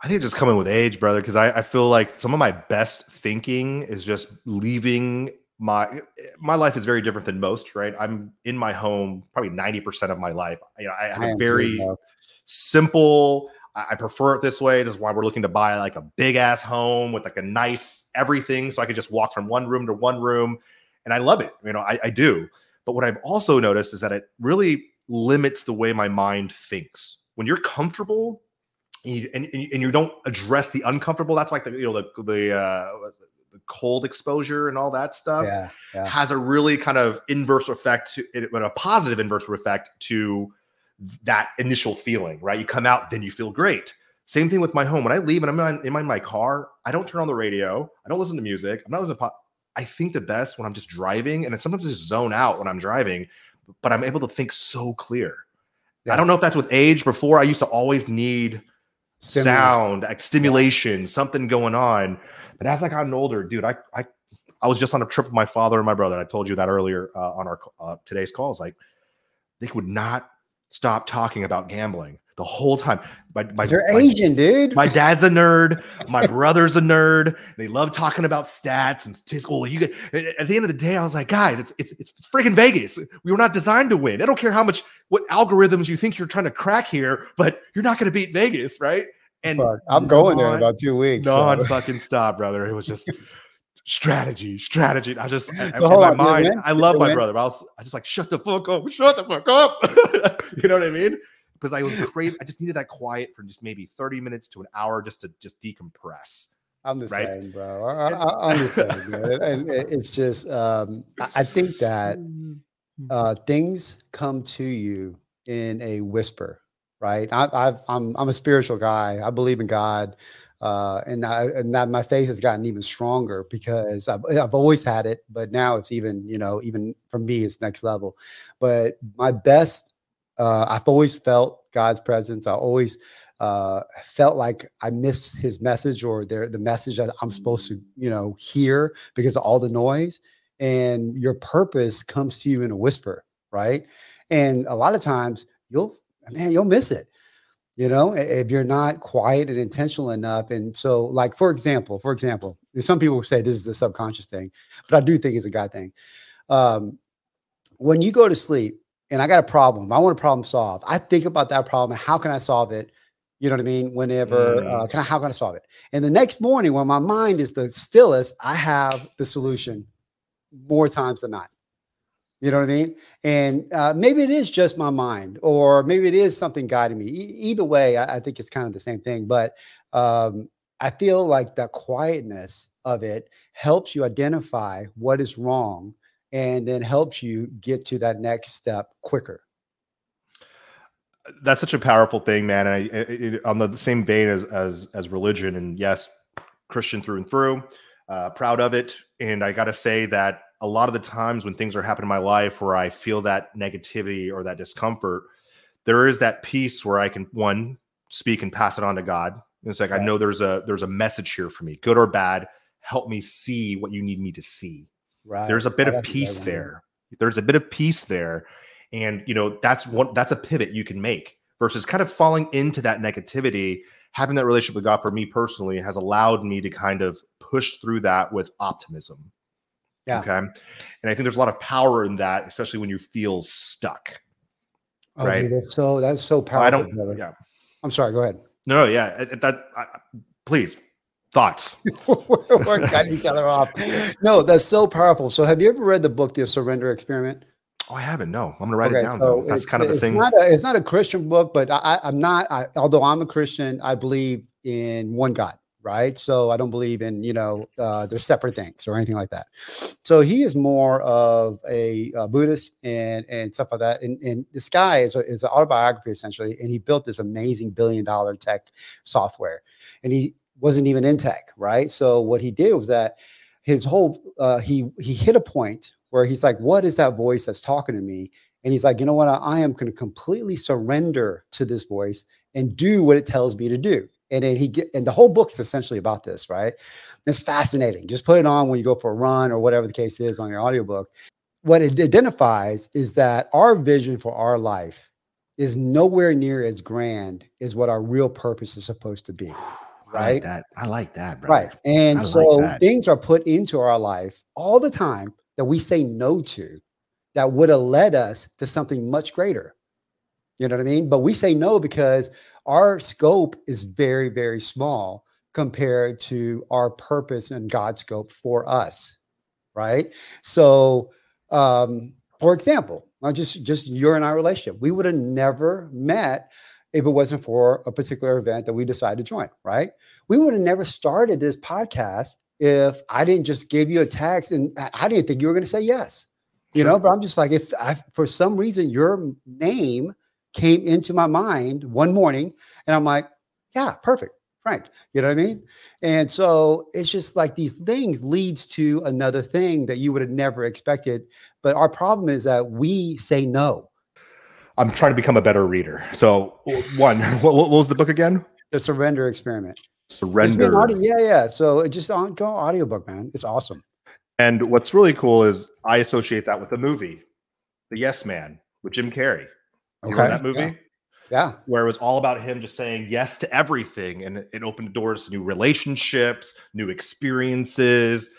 I think just coming with age, brother, because I, I feel like some of my best thinking is just leaving my my life is very different than most, right? I'm in my home probably 90% of my life. You know, I have I a very simple, I prefer it this way. This is why we're looking to buy like a big ass home with like a nice everything. So I could just walk from one room to one room. And I love it. You know, I, I do. But what I've also noticed is that it really limits the way my mind thinks. When you're comfortable and you, and, and you don't address the uncomfortable that's like the you know the the uh the cold exposure and all that stuff yeah, yeah. has a really kind of inverse effect to it, a positive inverse effect to that initial feeling right? You come out then you feel great. Same thing with my home. When i leave and i'm in my, in my car i don't turn on the radio. I don't listen to music. I'm not listening to pop i think the best when i'm just driving and it sometimes I just zone out when i'm driving but i'm able to think so clear. Yeah. i don't know if that's with age. Before i used to always need sound, like stimulation, yeah. something going on. But as I gotten older, dude, I I I was just on a trip with my father and my brother. I told you that earlier uh, on our uh, today's calls. Like they would not stop talking about gambling the whole time. My, my, They're my, Asian, dude. My dad's a nerd. My brother's a nerd. They love talking about stats and statistical. You get at the end of the day, I was like, guys, it's it's it's freaking Vegas. We were not designed to win. I don't care how much what algorithms you think you're trying to crack here, but you're not going to beat Vegas, right? And Fuck, I'm going non, there in about two weeks. Non so. fucking stop, brother. It was just strategy, strategy. I just I, in my mind, I love my brother. But I was I just like shut the fuck up, shut the fuck up. you know what I mean? because I was craving. I just needed that quiet for just maybe 30 minutes to an hour just to just decompress. I'm the right? same, bro. I, I'm the same, man. and it's just, um, I think that uh, things come to you in a whisper, right? I, I've, I'm, I'm a spiritual guy. I believe in God, uh, and I, and that my faith has gotten even stronger because I've, I've always had it, but now it's even, you know, even for me, it's next level. But my best, uh, I've always felt God's presence. I always uh, felt like I missed his message or the, the message that I'm supposed to, mm. you know, hear because of all the noise. And your purpose comes to you in a whisper, right? And a lot of times you'll, man, you'll miss it, you know, if you're not quiet and intentional enough. And so, like, for example, for example, some people say this is a subconscious thing, but I do think it's a God thing. Um, when you go to sleep, and I got a problem, I want a problem solved. I think about that problem how can I solve it? You know what I mean? Whenever, mm. uh, can I, how can I solve it? And the next morning, when my mind is the stillest, I have the solution more times than not. You know what I mean? And uh, maybe it is just my mind, or maybe it is something guiding me. E- either way, I, I, think it's kind of the same thing. But um, I feel like the quietness of it helps you identify what is wrong and then helps you get to that next step quicker that's such a powerful thing, man. And I, it, it, on the same vein as, as as religion, and yes, Christian through and through, uh, proud of it. And I got to say that a lot of the times when things are happening in my life where I feel that negativity or that discomfort, there is that piece where I can one speak and pass it on to God. And it's like right. I know there's a there's a message here for me, good or bad. Help me see what you need me to see. Right. There's a bit oh, of peace there. There's a bit of peace there and you know that's one that's a pivot you can make versus kind of falling into that negativity having that relationship with god for me personally has allowed me to kind of push through that with optimism yeah okay and i think there's a lot of power in that especially when you feel stuck oh, right dude, so that's so powerful i don't brother. yeah i'm sorry go ahead no, yeah that I, please thoughts we're cutting each other off no that's so powerful so have you ever read the book the surrender experiment Oh, I haven't. No, I'm gonna write okay, it down. So That's kind of the thing. Not a, it's not a Christian book, but I, am not. I, although I'm a Christian, I believe in one God, right? So I don't believe in you know uh, they're separate things or anything like that. So he is more of a, a Buddhist and and stuff like that. And, and this guy is a, is an autobiography essentially, and he built this amazing billion dollar tech software, and he wasn't even in tech, right? So what he did was that his whole uh, he he hit a point where he's like, What is that voice that's talking to me? And he's like, You know what? I, I am going to completely surrender to this voice and do what it tells me to do. And then he get, and the whole book is essentially about this, right? It's fascinating. Just put it on when you go for a run or whatever the case is on your audiobook. What it identifies is that our vision for our life is nowhere near as grand as what our real purpose is supposed to be. Right. I like that. I like that. Brother. Right. And I so like things are put into our life all the time that we say no to that would have led us to something much greater. You know what I mean? But we say no because our scope is very, very small compared to our purpose and God's scope for us. Right. So, um, for example, just just you and I relationship, we would have never met if it wasn't for a particular event that we decided to join, right? We would have never started this podcast if I didn't just give you a text and I didn't think you were going to say yes, you know, but I'm just like, if I, for some reason your name came into my mind one morning and I'm like, yeah, perfect. Frank, you know what I mean? And so it's just like these things leads to another thing that you would have never expected. But our problem is that we say no. I'm trying to become a better reader. So one, what, what was the book again? The Surrender Experiment. Surrender. Audio, yeah, yeah. So it just on go audiobook, man. It's awesome. And what's really cool is I associate that with the movie, The Yes Man, with Jim Carrey. You okay. that movie? Yeah. yeah. Where it was all about him just saying yes to everything. And it opened doors to new relationships, new experiences,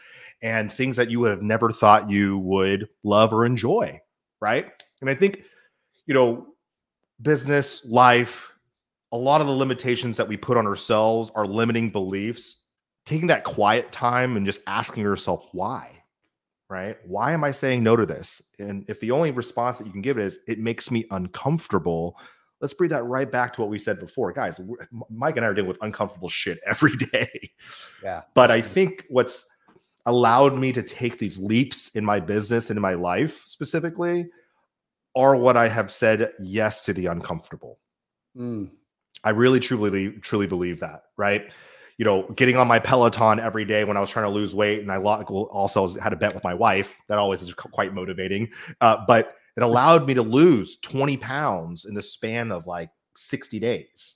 and things that you would have never thought you would love or enjoy. Right. And I think, you know, business, life, a lot of the limitations that we put on ourselves are limiting beliefs. Taking that quiet time and just asking yourself why, right? Why am I saying no to this? And if the only response that you can give it is it makes me uncomfortable, let's bring that right back to what we said before. Guys, Mike and I are dealing with uncomfortable shit every day. Yeah. But I think what's allowed me to take these leaps in my business and in my life specifically are what I have said yes to the uncomfortable. Mm. I really truly truly believe that, right? You know, getting on my Peloton every day when I was trying to lose weight, and I also had a bet with my wife. That always is quite motivating. Uh, but it allowed me to lose 20 pounds in the span of like 60 days.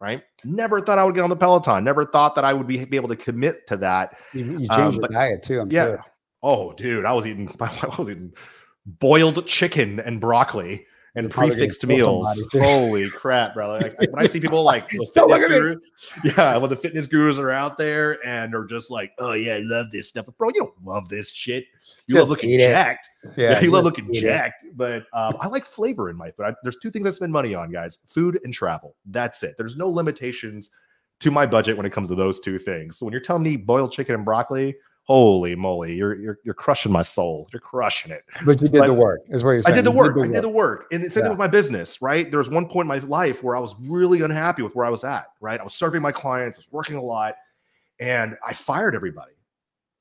Right. Never thought I would get on the Peloton. Never thought that I would be, be able to commit to that. You, you changed um, your diet too. I'm yeah. Sure. Oh, dude, I was eating. I was eating boiled chicken and broccoli and prefixed meals. Holy crap, bro! Like, when I see people like the fitness yeah, when the fitness gurus are out there and are just like, "Oh yeah, I love this stuff," bro, you don't love this shit. You just love looking jacked. Yeah, yeah, you love looking jacked. It. But um, I like flavor in my food. I, there's two things I spend money on, guys: food and travel. That's it. There's no limitations to my budget when it comes to those two things. So when you're telling me boiled chicken and broccoli, holy moly, you're you're you're crushing my soul. You're crushing it. But you did but the work, is what you're saying. I did the work. Did the I did the work. And it's same yeah. with my business, right? There was one point in my life where I was really unhappy with where I was at, right? I was serving my clients, I was working a lot, and I fired everybody.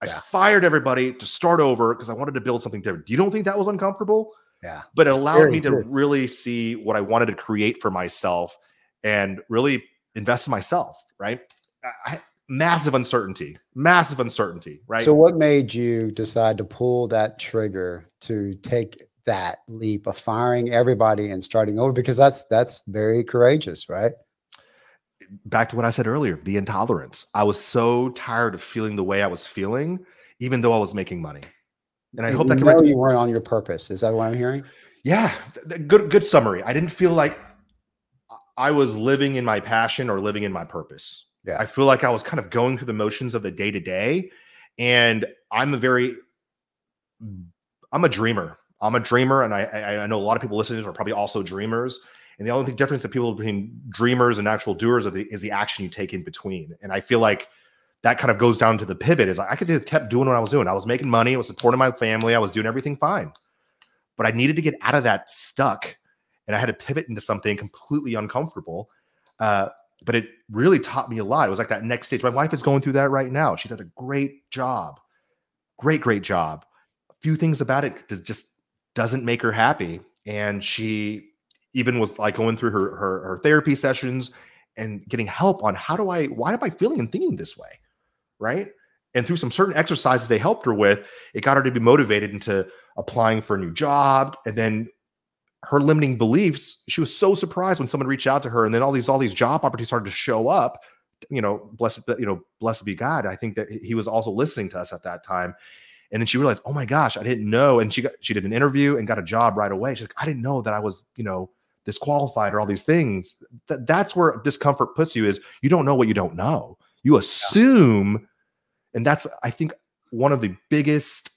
I yeah. fired everybody to start over because I wanted to build something different. You don't think that was uncomfortable? Yeah. But it allowed me to good. really see what I wanted to create for myself and really invest in myself, right? I, massive uncertainty, massive uncertainty, right? So, what made you decide to pull that trigger to take that leap of firing everybody and starting over? Because that's that's very courageous, right? Back to what I said earlier, the intolerance. I was so tired of feeling the way I was feeling, even though I was making money. And I hope that can you weren't on your purpose. Is that what I'm hearing? Yeah, good good summary. I didn't feel like I was living in my passion or living in my purpose. Yeah. I feel like I was kind of going through the motions of the day to day. And I'm a very, I'm a dreamer. I'm a dreamer. And I, I know a lot of people listening are probably also dreamers. And the only difference that people between dreamers and actual doers the, is the action you take in between. And I feel like that kind of goes down to the pivot is I could have kept doing what I was doing. I was making money. I was supporting my family. I was doing everything fine, but I needed to get out of that stuck and I had to pivot into something completely uncomfortable. Uh, but it really taught me a lot. It was like that next stage. My wife is going through that right now. She did a great job, great, great job. A few things about it just doesn't make her happy. And she even was like going through her, her, her therapy sessions and getting help on how do I, why am I feeling and thinking this way? Right. And through some certain exercises they helped her with, it got her to be motivated into applying for a new job and then her limiting beliefs, she was so surprised when someone reached out to her, and then all these all these job opportunities started to show up. You know, blessed you know, blessed be God. I think that he was also listening to us at that time. And then she realized, oh my gosh, I didn't know. And she got she did an interview and got a job right away. She's like, I didn't know that I was, you know, disqualified or all these things. Th- that's where discomfort puts you is you don't know what you don't know. You assume, yeah. and that's I think one of the biggest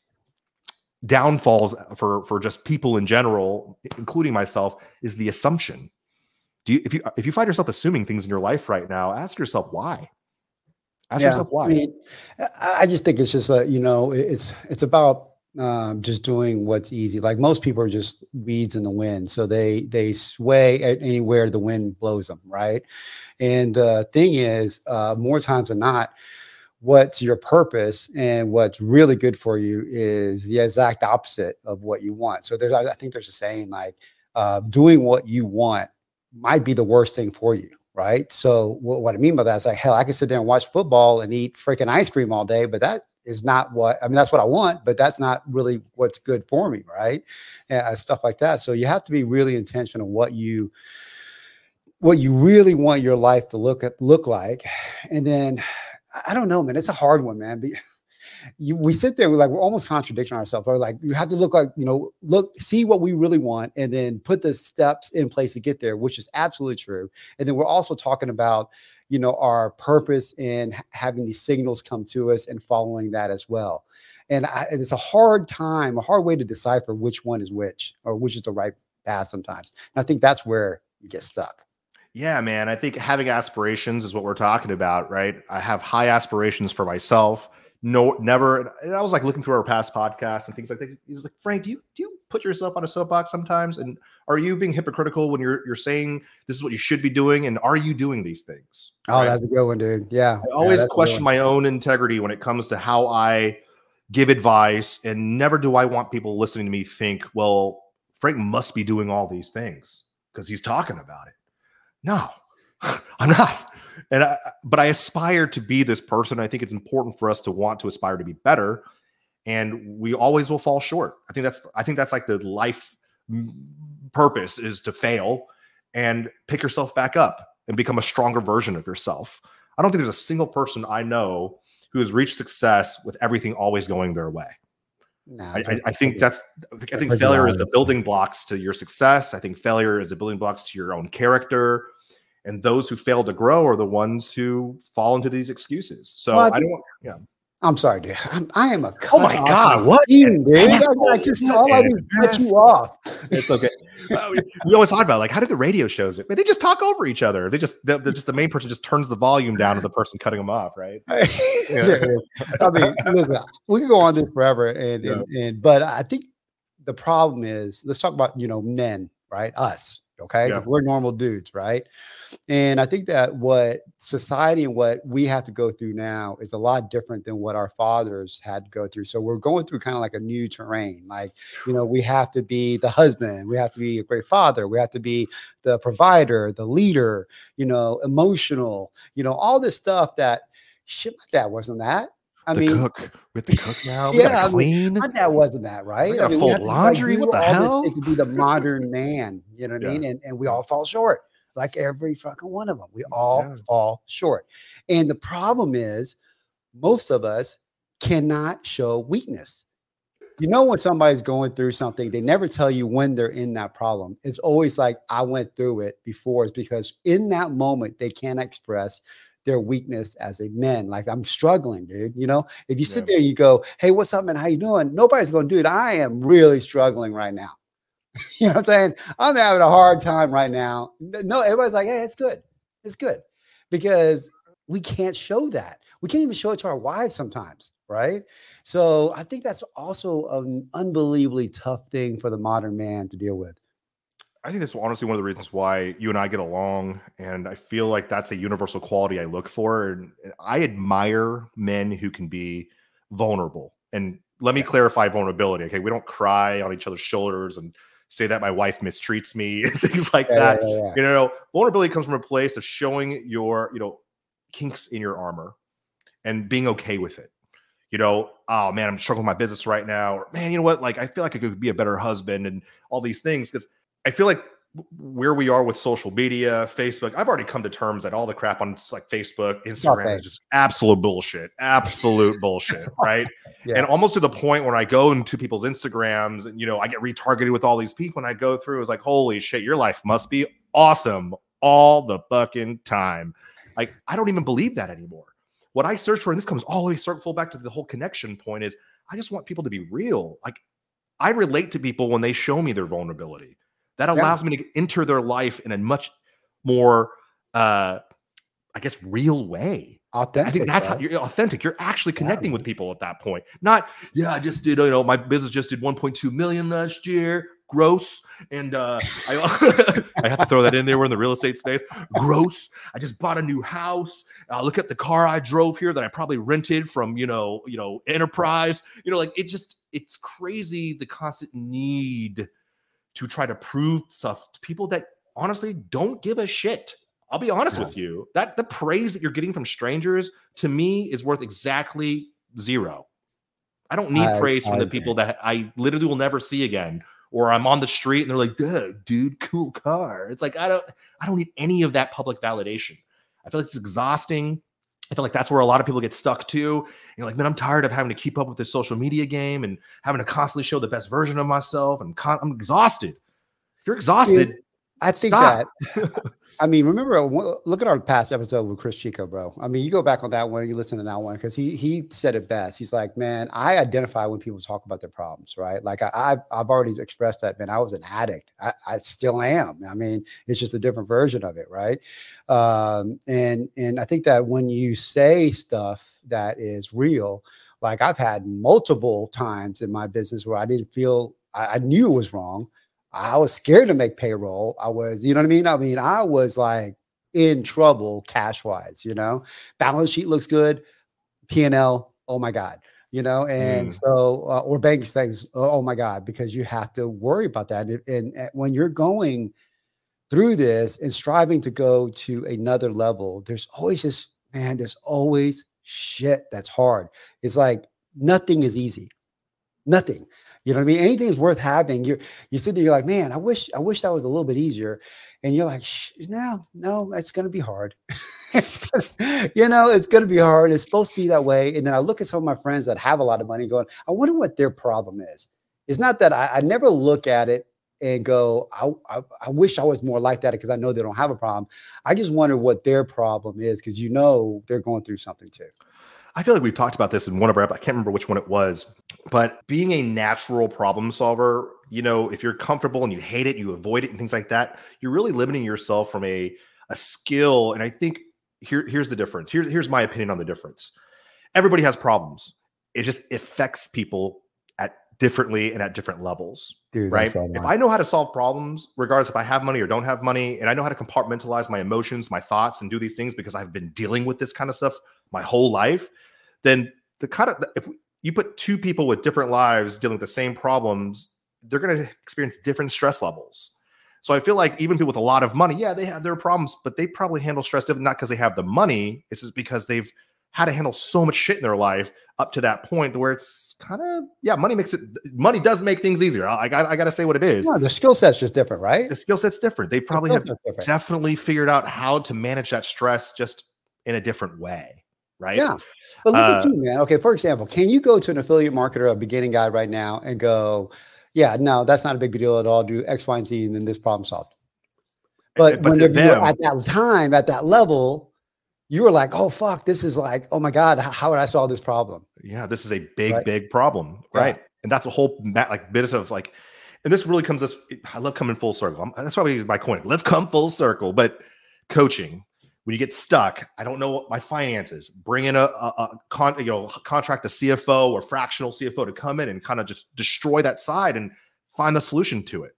downfalls for for just people in general, including myself, is the assumption. Do you if you if you find yourself assuming things in your life right now, ask yourself why. Ask yeah, yourself why. I, mean, I just think it's just a you know it's it's about um, just doing what's easy. Like most people are just weeds in the wind, so they they sway anywhere the wind blows them, right? And the thing is, uh, more times than not, what's your purpose and what's really good for you is the exact opposite of what you want. So there's, I think there's a saying like, uh, doing what you want might be the worst thing for you. Right. So what, what I mean by that is like, hell, I can sit there and watch football and eat freaking ice cream all day, but that is not what I mean. That's what I want, but that's not really what's good for me. Right. And uh, stuff like that. So you have to be really intentional what you, what you really want your life to look at look like and then I don't know, man. It's a hard one, man. But you, we sit there, we're like, we're almost contradicting ourselves. Or like, you have to look like, you know, look, see what we really want, and then put the steps in place to get there, which is absolutely true. And then we're also talking about, you know, our purpose in having these signals come to us and following that as well. And, I, and it's a hard time, a hard way to decipher which one is which or which is the right path sometimes. And I think that's where you get stuck. Yeah, man. I think having aspirations is what we're talking about, right? I have high aspirations for myself no, never. And I was like looking through our past podcasts and things like that. He's like, Frank, do you do you put yourself on a soapbox sometimes? And are you being hypocritical when you're you're saying this is what you should be doing? And are you doing these things? Oh, right? that's a good one, dude. Yeah. I always yeah, question my own integrity when it comes to how I give advice, and never do I want people listening to me think, well, Frank must be doing all these things because he's talking about it. No, I'm not and I, but I aspire to be this person. I think it's important for us to want to aspire to be better, and we always will fall short. I think that's I think that's like the life mm, purpose is to fail and pick yourself back up and become a stronger version of yourself. I don't think there's a single person I know who has reached success with everything always going their way. No, I, I, I, think that's I think failure is the building blocks to your success. I think failure is the building blocks to your own character and those who fail to grow are the ones who fall into these excuses. So well, I, I, don't. Yeah. I'm sorry, dude. I'm, I am a. Oh my god! What, dude? I, I just all I do is cut you off. It's okay. we always talk about like how did the radio shows it? They just talk over each other. They just they're, they're just the main person just turns the volume down to the person cutting them off, right? yeah. I mean, listen, we can go on this forever, and, yeah. and and but I think the problem is let's talk about you know men, right? Us, okay? Yeah. We're normal dudes, right? And I think that what society and what we have to go through now is a lot different than what our fathers had to go through. So we're going through kind of like a new terrain. Like, you know, we have to be the husband, we have to be a great father, we have to be the provider, the leader, you know, emotional, you know, all this stuff that shit, my dad wasn't that. I the mean, cook. Have to cook now. Yeah, clean. I mean, dad wasn't that, right? I mean, fold laundry. like, what the hell? To be the modern man, you know what yeah. I mean? And, and we all fall short like every fucking one of them. We all yeah. fall short. And the problem is, most of us cannot show weakness. You know, when somebody's going through something, they never tell you when they're in that problem. It's always like, I went through it before. It's because in that moment, they can't express their weakness as a man. Like, I'm struggling, dude. You know, if you sit yeah. there and you go, Hey, what's up, man? How you doing? Nobody's going, dude, I am really struggling right now. you know what I'm saying? I'm having a hard time right now. No, everybody's like, hey, it's good. It's good. Because we can't show that. We can't even show it to our wives sometimes, right? So I think that's also an unbelievably tough thing for the modern man to deal with. I think that's honestly one of the reasons why you and I get along. And I feel like that's a universal quality I look for. And I admire men who can be vulnerable. And let me clarify vulnerability. Okay. We don't cry on each other's shoulders and say that my wife mistreats me, and things like yeah, that. Yeah, yeah, you know, vulnerability comes from a place of showing your, you know, kinks in your armor and being okay with it. You know, oh man, I'm struggling with my business right now. Or man, you know what? Like, I feel like I could be a better husband and all these things because I feel like where we are with social media, Facebook, I've already come to terms that all the crap on like Facebook, Instagram okay. is just absolute bullshit, absolute bullshit, right? Yeah. And almost to the point where I go into people's Instagrams and you know I get retargeted with all these people, and I go through, it's like, holy shit, your life must be awesome all the fucking time. Like I don't even believe that anymore. What I search for, and this comes all the way circle back to the whole connection point, is I just want people to be real. Like I relate to people when they show me their vulnerability that allows yeah. me to enter their life in a much more, uh, I guess, real way. Authentic. I think that's bro. how you're authentic. You're actually connecting yeah. with people at that point. Not, yeah, I just did, you know, my business just did 1.2 million last year. Gross. And uh, I, I have to throw that in there. We're in the real estate space. Gross. I just bought a new house. Uh, look at the car I drove here that I probably rented from, you know, you know, enterprise. You know, like it just, it's crazy the constant need to try to prove stuff to people that honestly don't give a shit. I'll be honest yeah. with you. That the praise that you're getting from strangers to me is worth exactly zero. I don't need I, praise from I, the people that I literally will never see again. Or I'm on the street and they're like, dude, dude, cool car. It's like I don't I don't need any of that public validation. I feel like it's exhausting. I feel like that's where a lot of people get stuck too. You're like, man, I'm tired of having to keep up with this social media game and having to constantly show the best version of myself. And con- I'm exhausted. If you're exhausted, I think stop. that. I mean, remember, look at our past episode with Chris Chico, bro. I mean, you go back on that one, you listen to that one because he he said it best. He's like, man, I identify when people talk about their problems, right? Like I, have I've already expressed that, man. I was an addict. I, I still am. I mean, it's just a different version of it, right? Um, and and I think that when you say stuff that is real, Like I've had multiple times in my business where I didn't feel I, I knew it was wrong. I was scared to make payroll. I was, you know what I mean? I mean, I was like in trouble cash wise, you know, balance sheet looks good, P and L, oh my God, you know, and mm. so, uh, or bank things, oh, oh, my God, because you have to worry about that. And, and, and when you're going through this and striving to go to another level, there's always this, man, there's always shit that's hard. It's like nothing is easy. Nothing. You know what I mean? Anything's worth having. You you sit there, you're like, man, I wish I wish that was a little bit easier. And you're like, no, no, it's gonna be hard. you know, it's gonna be hard. It's supposed to be that way. And then I look at some of my friends that have a lot of money, going, I wonder what their problem is. It's not that I, I never look at it and go, I, I, I wish I was more like that because I know they don't have a problem. I just wonder what their problem is because you know they're going through something too. I feel like we've talked about this in one of our, I can't remember which one it was, but being a natural problem solver, you know, if you're comfortable and you hate it, you avoid it and things like that, you're really limiting yourself from a, a skill. And I think here, here's the difference. Here, here's my opinion on the difference. Everybody has problems. It just affects people differently and at different levels. Dude, right. If I know how to solve problems, regardless if I have money or don't have money, and I know how to compartmentalize my emotions, my thoughts, and do these things because I've been dealing with this kind of stuff my whole life, then the kind of if you put two people with different lives dealing with the same problems, they're going to experience different stress levels. So I feel like even people with a lot of money, yeah, they have their problems, but they probably handle stress different, not because they have the money. It's just because they've had to handle so much shit in their life up to that point where it's kind of yeah, money makes it money does make things easier. I, I got I got to say what it is. No, the skill set's just different, right? The skill set's different. They probably the have definitely figured out how to manage that stress just in a different way right? Yeah. But look uh, at you, man. Okay, for example, can you go to an affiliate marketer, a beginning guy right now, and go, yeah, no, that's not a big deal at all. Do X, Y, and Z, and then this problem solved. But, but when them, at that time, at that level, you were like, oh fuck, this is like, oh my God, how would I solve this problem? Yeah, this is a big, right? big problem. Right. Yeah. And that's a whole like bit of like, and this really comes this. I love coming full circle. I'm, that's why we use my coin. Let's come full circle. But coaching, when you get stuck, I don't know what my finances. Bring in a, a, a con, you know, contract a CFO or fractional CFO to come in and kind of just destroy that side and find the solution to it.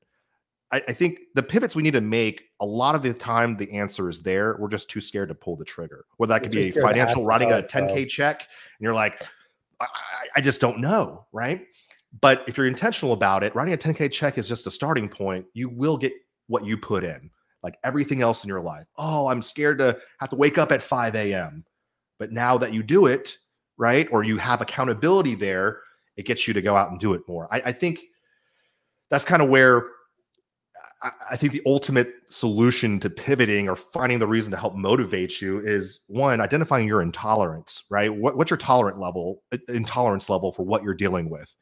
I, I, think the pivots we need to make a lot of the time the answer is there. We're just too scared to pull the trigger. Whether that could be a financial writing a 10k check, and you're like, I, I just don't know, right? But if you're intentional about it, writing a 10k check is just a starting point. You will get what you put in like everything else in your life. Oh, I'm scared to have to wake up at 5 a.m. But now that you do it, right, or you have accountability there, it gets you to go out and do it more. I, I think that's kind of where I, think the ultimate solution to pivoting or finding the reason to help motivate you is one, identifying your intolerance, right? What, what's your tolerant level, intolerance level for what you're dealing with?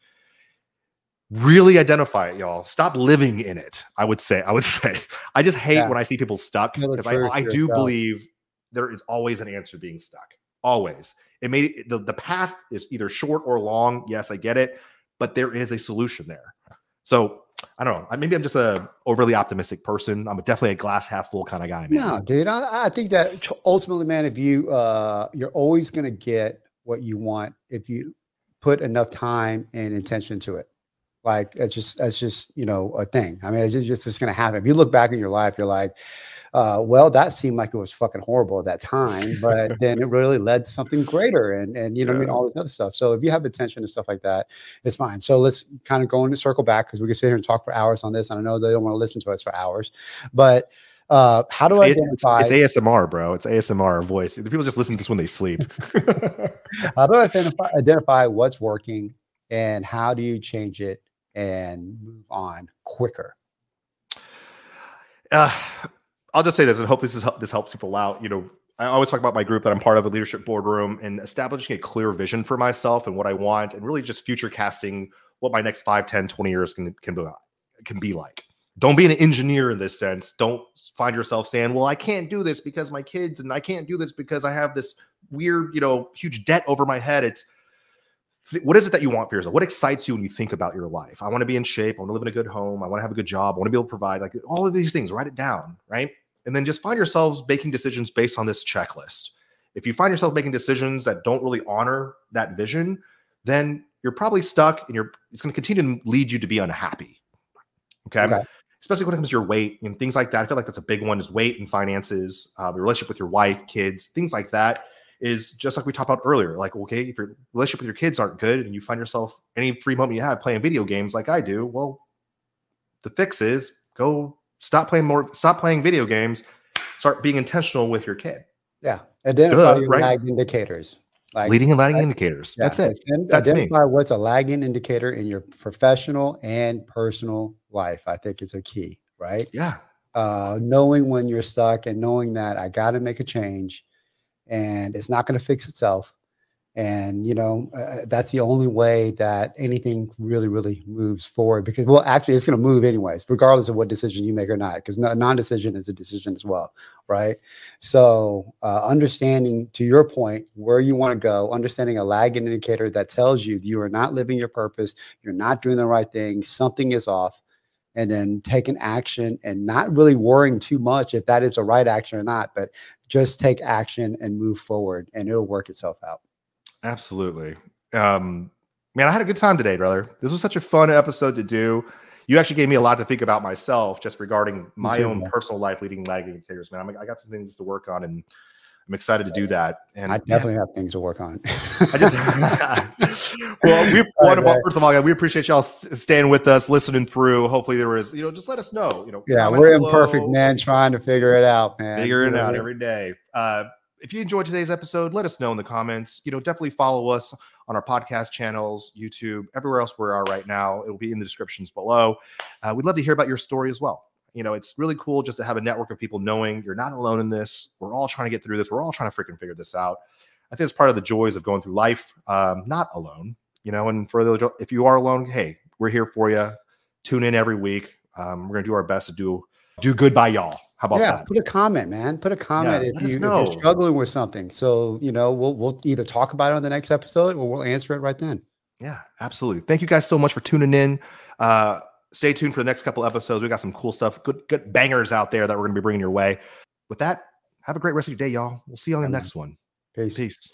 really identify it, y'all. Stop living in it. I would say. I would say. I just hate yeah. when I see people stuck because I, I do yourself. believe there is always an answer being stuck. Always. It may the, the path is either short or long. Yes, I get it, but there is a solution there. So I don't know. Maybe I'm just a overly optimistic person. I'm definitely a glass half full kind of guy. Man. No, dude. I, I think that ultimately, man, if you uh, you're always going to get what you want if you put enough time and intention to it. Like it's just that's just you know a thing. I mean, it's just it's going to happen. If you look back in your life, you're like, uh, well, that seemed like it was fucking horrible at that time, but then it really led to something greater, and and you know yeah. I mean all this other stuff. So if you have attention and stuff like that, it's fine. So let's kind of go into circle back because we can sit here and talk for hours on this, and I know they don't want to listen to us for hours, but. Uh, how do it's, I identify? It's, it's, ASMR, bro. It's ASMR voice. The people just listen to this when they sleep. how do I identify, identify what's working and how do you change it and move on quicker? Uh, I'll just say this and hope this is this helps people out. You know, I always talk about my group that I'm part of, a leadership boardroom, and establishing a clear vision for myself and what I want, and really just future casting what my next 5, 10, 20 years can can be can be like. Don't be an engineer in this sense. Don't find yourself saying, "Well, I can't do this because my kids, and I can't do this because I have this weird, you know, huge debt over my head." It's what is it that you want for yourself? What excites you when you think about your life? I want to be in shape. I want to live in a good home. I want to have a good job. I want to be able to provide like all of these things. Write it down, right? And then just find yourselves making decisions based on this checklist. If you find yourself making decisions that don't really honor that vision, then you're probably stuck and you're it's going to continue to lead you to be unhappy. Okay. okay. Especially when it comes to your weight and things like that. I feel like that's a big one is weight and finances, uh, your relationship with your wife, kids, things like that is just like we talked about earlier. Like, okay, if your relationship with your kids aren't good and you find yourself any free moment you have playing video games like I do, well, the fix is go stop playing more, stop playing video games, start being intentional with your kid. Yeah. Identify your right? lag indicators. Like leading and lagging like, indicators. Yeah. That's it. That's identify me. what's a lagging indicator in your professional and personal life. I think is a key, right? Yeah. Uh, knowing when you're stuck and knowing that I got to make a change and it's not going to fix itself and you know uh, that's the only way that anything really really moves forward because well actually it's going to move anyways regardless of what decision you make or not because non-decision is a decision as well right? So uh, understanding to your point where you want to go understanding a lagging indicator that tells you you are not living your purpose you're not doing the right thing something is off and then taking action and not really worrying too much if that is a right action or not but just take action and move forward and it'll work itself out Absolutely. Um, man, I had a good time today, brother. This was such a fun episode to do. You actually gave me a lot to think about myself, just regarding my too, own man. personal life, leading lagging indicators. Man, I'm, I got some things to work on, and I'm excited to do that. And I definitely man, have things to work on. I just, well, we want to, first of all, we appreciate y'all staying with us, listening through. Hopefully, there was, you know, just let us know. You know, yeah, we're imperfect, man, trying to figure it out, man. Figuring it out every day. Uh, if you enjoyed today's episode, let us know in the comments. You know, definitely follow us on our podcast channels, YouTube, everywhere else we are right now. It will be in the descriptions below. Uh, we'd love to hear about your story as well. You know, it's really cool just to have a network of people knowing you're not alone in this. We're all trying to get through this. We're all trying to freaking figure this out. I think it's part of the joys of going through life, um, not alone. You know, and for those, if you are alone, hey, we're here for you. Tune in every week. Um, we're gonna do our best to do do good by y'all. How about yeah, that? Put a comment, man. Put a comment yeah, if, you, you're struggling with something. So, you know, we'll we'll either talk about it on the next episode or we'll answer it right then. Yeah, absolutely. Thank you guys so much for tuning in. Uh, stay tuned for the next couple episodes. We got some cool stuff, good good bangers out there that we're going to be bringing your way. With that, have a great rest of your day, y'all. We'll see you on the next one. Peace. Peace.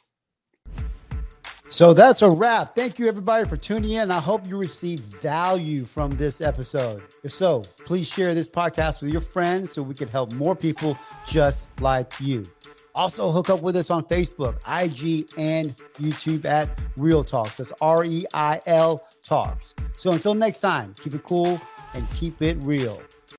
So that's a wrap. Thank you, everybody, for tuning in. I hope you received value from this episode. If so, please share this podcast with your friends so we can help more people just like you. Also, hook up with us on Facebook, IG, and YouTube at REIL Talks. That's R E I L Talks. So until next time, keep it cool and keep it real.